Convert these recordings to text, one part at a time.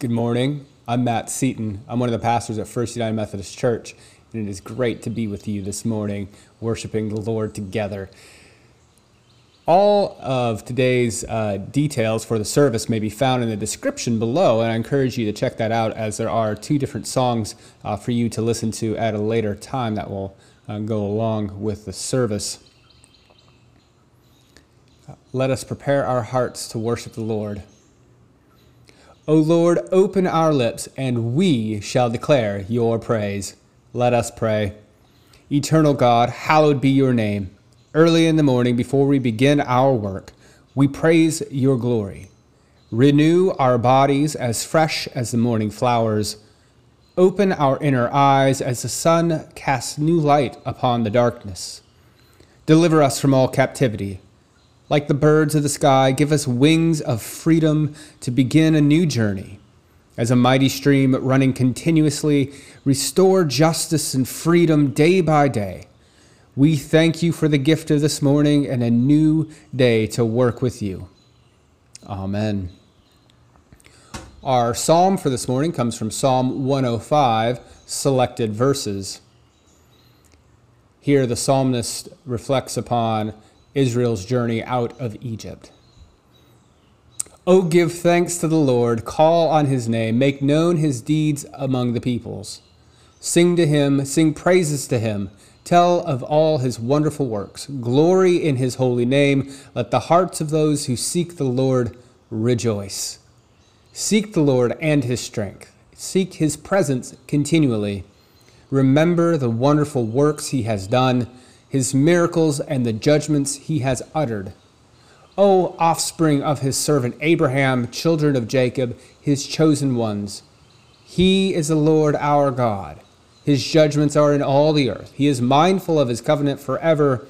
Good morning. I'm Matt Seaton. I'm one of the pastors at First United Methodist Church, and it is great to be with you this morning, worshiping the Lord together. All of today's uh, details for the service may be found in the description below, and I encourage you to check that out as there are two different songs uh, for you to listen to at a later time that will uh, go along with the service. Let us prepare our hearts to worship the Lord. O Lord, open our lips, and we shall declare your praise. Let us pray. Eternal God, hallowed be your name. Early in the morning, before we begin our work, we praise your glory. Renew our bodies as fresh as the morning flowers. Open our inner eyes as the sun casts new light upon the darkness. Deliver us from all captivity like the birds of the sky, give us wings of freedom to begin a new journey. As a mighty stream running continuously, restore justice and freedom day by day. We thank you for the gift of this morning and a new day to work with you. Amen. Our psalm for this morning comes from Psalm 105, selected verses. Here, the psalmist reflects upon Israel's journey out of Egypt. Oh, give thanks to the Lord, call on his name, make known his deeds among the peoples. Sing to him, sing praises to him, tell of all his wonderful works. Glory in his holy name. Let the hearts of those who seek the Lord rejoice. Seek the Lord and his strength, seek his presence continually. Remember the wonderful works he has done his miracles, and the judgments he has uttered. O offspring of his servant Abraham, children of Jacob, his chosen ones, he is the Lord our God. His judgments are in all the earth. He is mindful of his covenant forever,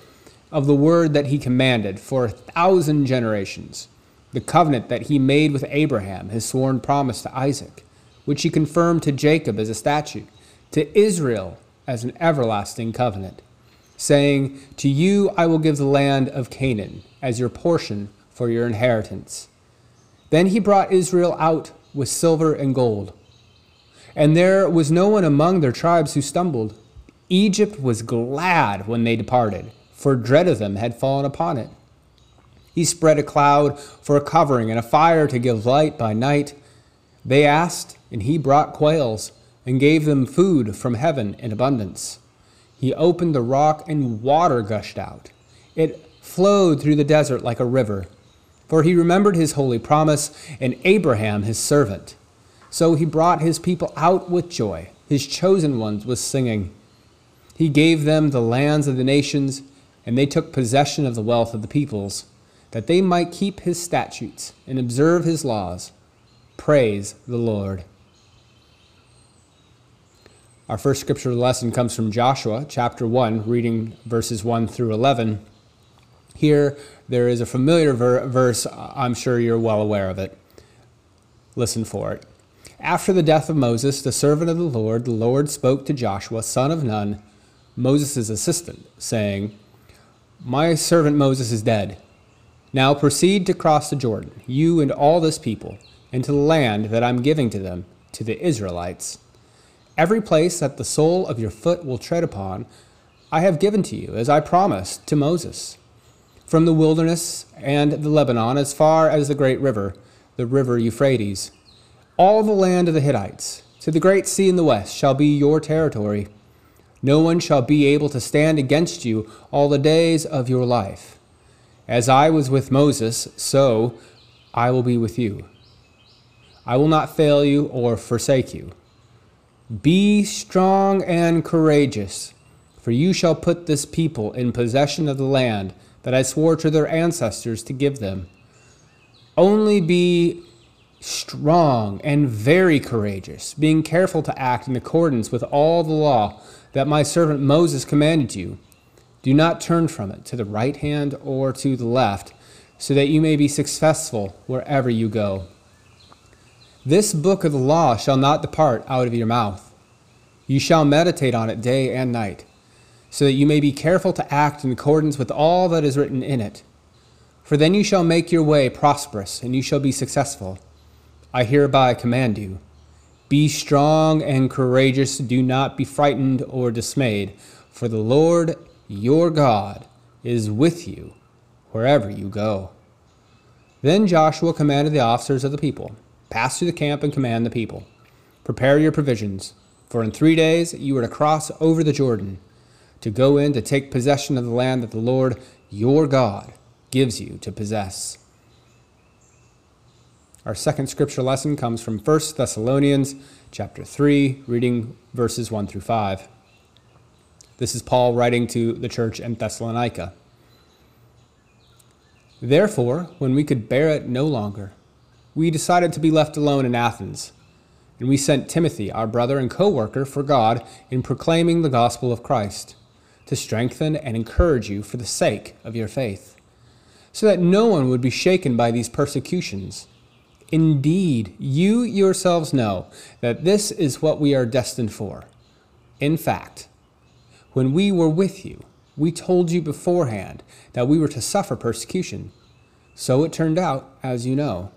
of the word that he commanded for a thousand generations, the covenant that he made with Abraham, his sworn promise to Isaac, which he confirmed to Jacob as a statute, to Israel as an everlasting covenant saying, To you I will give the land of Canaan as your portion for your inheritance. Then he brought Israel out with silver and gold. And there was no one among their tribes who stumbled. Egypt was glad when they departed, for dread of them had fallen upon it. He spread a cloud for a covering and a fire to give light by night. They asked, and he brought quails and gave them food from heaven in abundance. He opened the rock, and water gushed out. It flowed through the desert like a river. For he remembered his holy promise and Abraham his servant. So he brought his people out with joy, his chosen ones with singing. He gave them the lands of the nations, and they took possession of the wealth of the peoples, that they might keep his statutes and observe his laws. Praise the Lord. Our first scripture lesson comes from Joshua chapter 1, reading verses 1 through 11. Here, there is a familiar ver- verse. I'm sure you're well aware of it. Listen for it. After the death of Moses, the servant of the Lord, the Lord spoke to Joshua, son of Nun, Moses' assistant, saying, My servant Moses is dead. Now proceed to cross the Jordan, you and all this people, into the land that I'm giving to them, to the Israelites. Every place that the sole of your foot will tread upon, I have given to you, as I promised to Moses. From the wilderness and the Lebanon, as far as the great river, the river Euphrates, all the land of the Hittites, to the great sea in the west, shall be your territory. No one shall be able to stand against you all the days of your life. As I was with Moses, so I will be with you. I will not fail you or forsake you. Be strong and courageous, for you shall put this people in possession of the land that I swore to their ancestors to give them. Only be strong and very courageous, being careful to act in accordance with all the law that my servant Moses commanded you. Do not turn from it to the right hand or to the left, so that you may be successful wherever you go. This book of the law shall not depart out of your mouth. You shall meditate on it day and night, so that you may be careful to act in accordance with all that is written in it. For then you shall make your way prosperous, and you shall be successful. I hereby command you be strong and courageous, do not be frightened or dismayed, for the Lord your God is with you wherever you go. Then Joshua commanded the officers of the people Pass through the camp and command the people. Prepare your provisions, for in three days you are to cross over the Jordan, to go in to take possession of the land that the Lord your God gives you to possess. Our second scripture lesson comes from 1 Thessalonians chapter 3, reading verses 1 through 5. This is Paul writing to the church in Thessalonica. Therefore, when we could bear it no longer, we decided to be left alone in Athens, and we sent Timothy, our brother and co worker for God, in proclaiming the gospel of Christ, to strengthen and encourage you for the sake of your faith, so that no one would be shaken by these persecutions Indeed, you yourselves know that this is what we are destined for. In fact, when we were with you, we told you beforehand that we were to suffer persecution. So it turned out, as you know.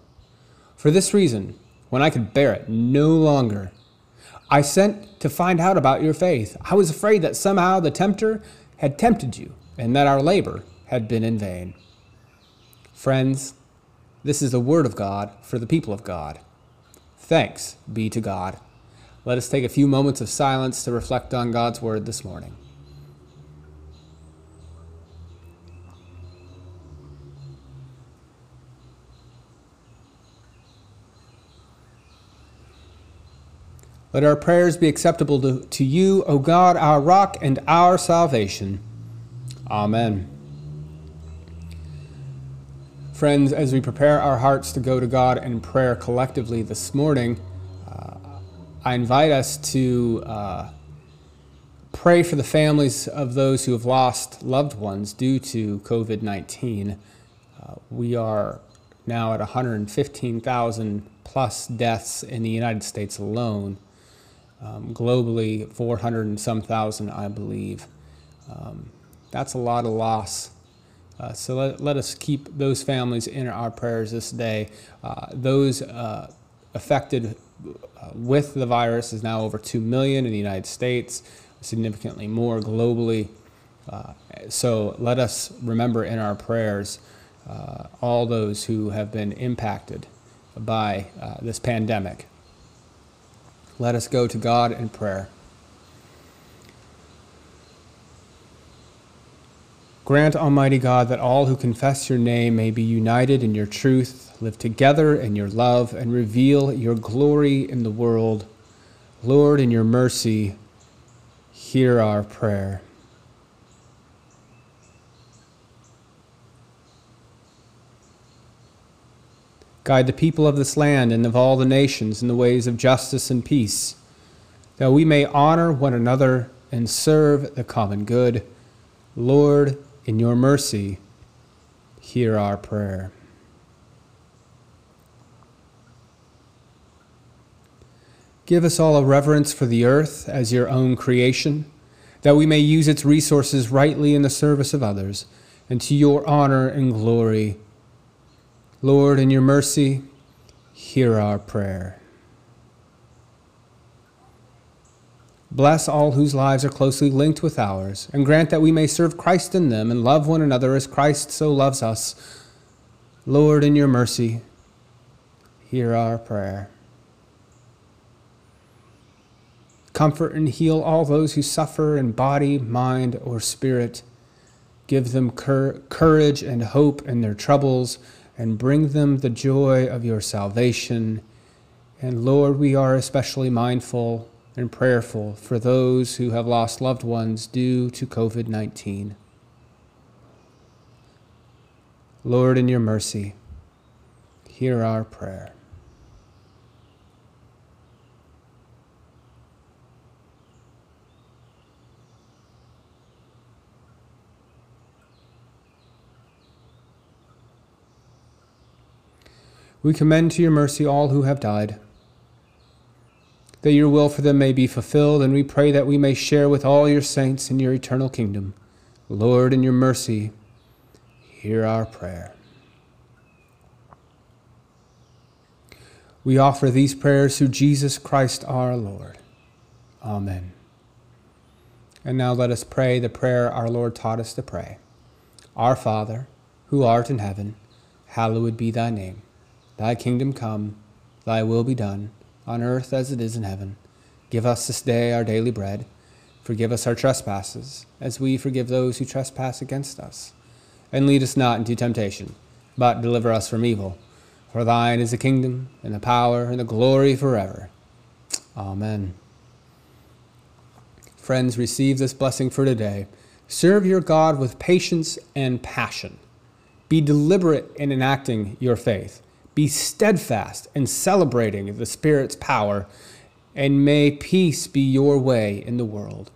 For this reason, when I could bear it no longer, I sent to find out about your faith. I was afraid that somehow the tempter had tempted you and that our labor had been in vain. Friends, this is the word of God for the people of God. Thanks be to God. Let us take a few moments of silence to reflect on God's word this morning. Let our prayers be acceptable to, to you, O God, our rock and our salvation. Amen. Friends, as we prepare our hearts to go to God in prayer collectively this morning, uh, I invite us to uh, pray for the families of those who have lost loved ones due to COVID 19. Uh, we are now at 115,000 plus deaths in the United States alone. Um, globally, 400 and some thousand, I believe. Um, that's a lot of loss uh, so let, let us keep those families in our prayers this day. Uh, those uh, affected uh, with the virus is now over 2 million in the United States, significantly more globally. Uh, so let us remember in our prayers uh, all those who have been impacted by this pandemic. Let us go to God in prayer. Grant, Almighty God, that all who confess your name may be united in your truth, live together in your love, and reveal your glory in the world. Lord, in your mercy, hear our prayer. Guide the people of this land and of all the nations in the ways of justice and peace, that we may honor one another and serve the common good. Lord, in your mercy, hear our prayer. Give us all a reverence for the earth as your own creation, that we may use its resources rightly in the service of others, and to your honor and glory. Lord, in your mercy, hear our prayer. Bless all whose lives are closely linked with ours, and grant that we may serve Christ in them and love one another as Christ so loves us. Lord, in your mercy, hear our prayer. Comfort and heal all those who suffer in body, mind, or spirit. Give them cur- courage and hope in their troubles, and bring them the joy of your salvation. And Lord, we are especially mindful and prayerful for those who have lost loved ones due to COVID 19. Lord, in your mercy, hear our prayer. We commend to your mercy all who have died that your will for them may be fulfilled, and we pray that we may share with all your saints in your eternal kingdom. Lord, in your mercy, hear our prayer. We offer these prayers through Jesus Christ our Lord. Amen. And now let us pray the prayer our Lord taught us to pray. Our Father, who art in heaven, hallowed be thy name. Thy kingdom come, thy will be done, on earth as it is in heaven. Give us this day our daily bread. Forgive us our trespasses, as we forgive those who trespass against us. And lead us not into temptation, but deliver us from evil. For thine is the kingdom, and the power, and the glory forever. Amen. Friends, receive this blessing for today. Serve your God with patience and passion. Be deliberate in enacting your faith. Be steadfast in celebrating the Spirit's power, and may peace be your way in the world.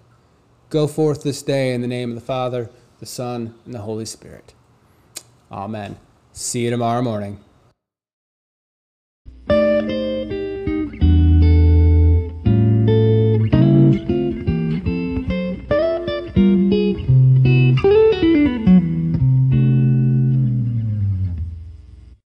Go forth this day in the name of the Father, the Son, and the Holy Spirit. Amen. See you tomorrow morning.